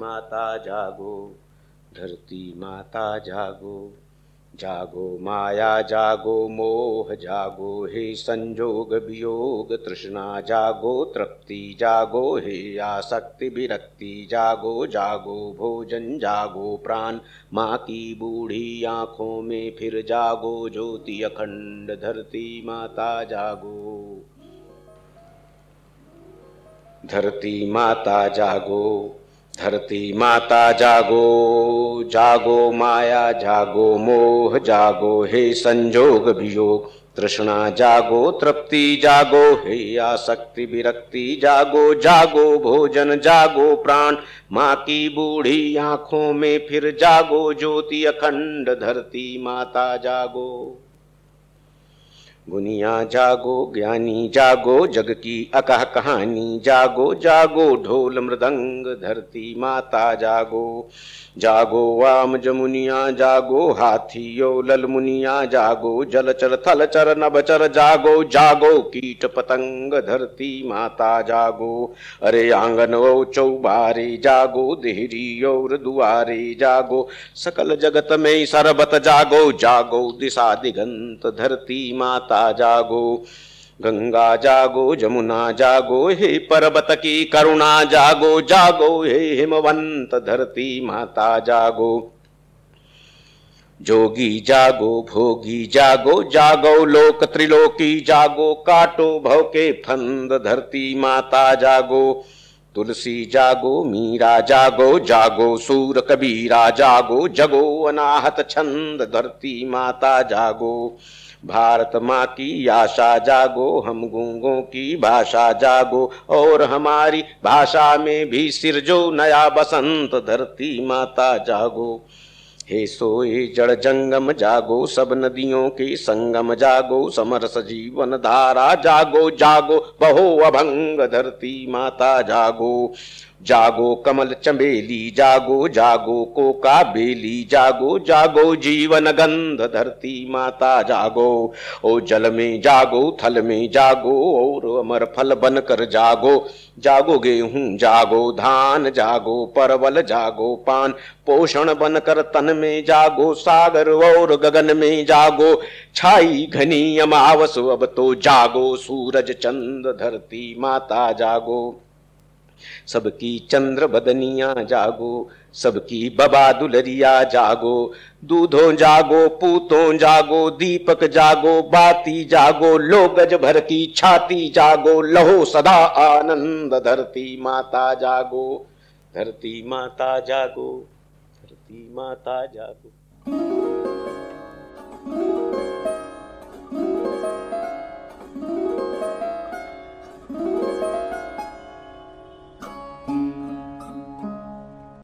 माता जागो, धरती माता जागो जागो माया, जागो मोह, जागो हे संजोग, वियोग, तृष्णा, जागो तृप्ति, जागो हे आसक्ति, विरक्ति, जागो जागो भोजन, जागो प्राण माँ की बूढ़ी आँखों में फिर जागो, ज्योति अखंड धरती माता जागो। धरती माता जागो धरती माता जागो जागो माया, जागो मोह, जागो हे संजोग वियोग। तृष्णा जागो, तृप्ति जागो, हे आसक्ति विरक्ति जागो जागो भोजन, जागो प्राण। माँ की बूढ़ी आँखों में फिर जागो, ज्योति अखंड धरती माता जागो। गुनिया जागो ज्ञानी, जागो जग की अकह कहानी, जागो जागो ढोल मृदंग धरती माता जागो। जागो वाम जमुनिया जागो हाथियो लल मुनिया, जागो जल चर थल चर नभ चर, जागो जागो कीट पतंग धरती माता जागो। अरे आँगन ओ चौबारे, जागो देहरी और दुआरे, जागो सकल जगत में सरबत, जागो जागो दिशा दिगंत धरती माता जागो, गंगा जागो, जमुना जागो, हे पर्वत की करुणा जागो जागो, हे हिमवंत धरती माता जागो। जोगी जागो, भोगी जागो जागो लोक त्रिलोकी, जागो काटो भव के फंद धरती माता जागो। तुलसी जागो, मीरा जागो जागो सूर कबीरा जागो, जगो अनाहत छंद धरती माता जागो। भारत माँ की आशा जागो, हम गूंगों की भाषा जागो, और हमारी भाषा में भी सिर जो नया बसंत धरती माता जागो। हे सोए जड़ जंगम जागो, सब नदियों के संगम जागो, समरस जीवन धारा जागो जागो, बहो अभंग धरती माता जागो। जागो कमल चमेली, जागो जागो कोका बेली, जागो जागो जीवन गंध धरती माता, जागो, ओ जल में जागो, थल में जागो, और अमर फल बनकर जागो। जागो गेहूँ, जागो धान, जागो परवल, जागो पान। पोषण बनकर तन में जागो, सागर और गगन में जागो। छाई घनी अमावस, अब तो जागो, सूरज चंद धरती माता जागो। सबकी चंद्र बदनिया जागो, सबकी बबा दुलरिया जागो, दूधो जागो, पूतो जागो, दीपक जागो, बाती जागो लो गज भर की छाती जागो, लहो सदा आनंद, धरती माता जागो, धरती माता जागो, धरती माता जागो।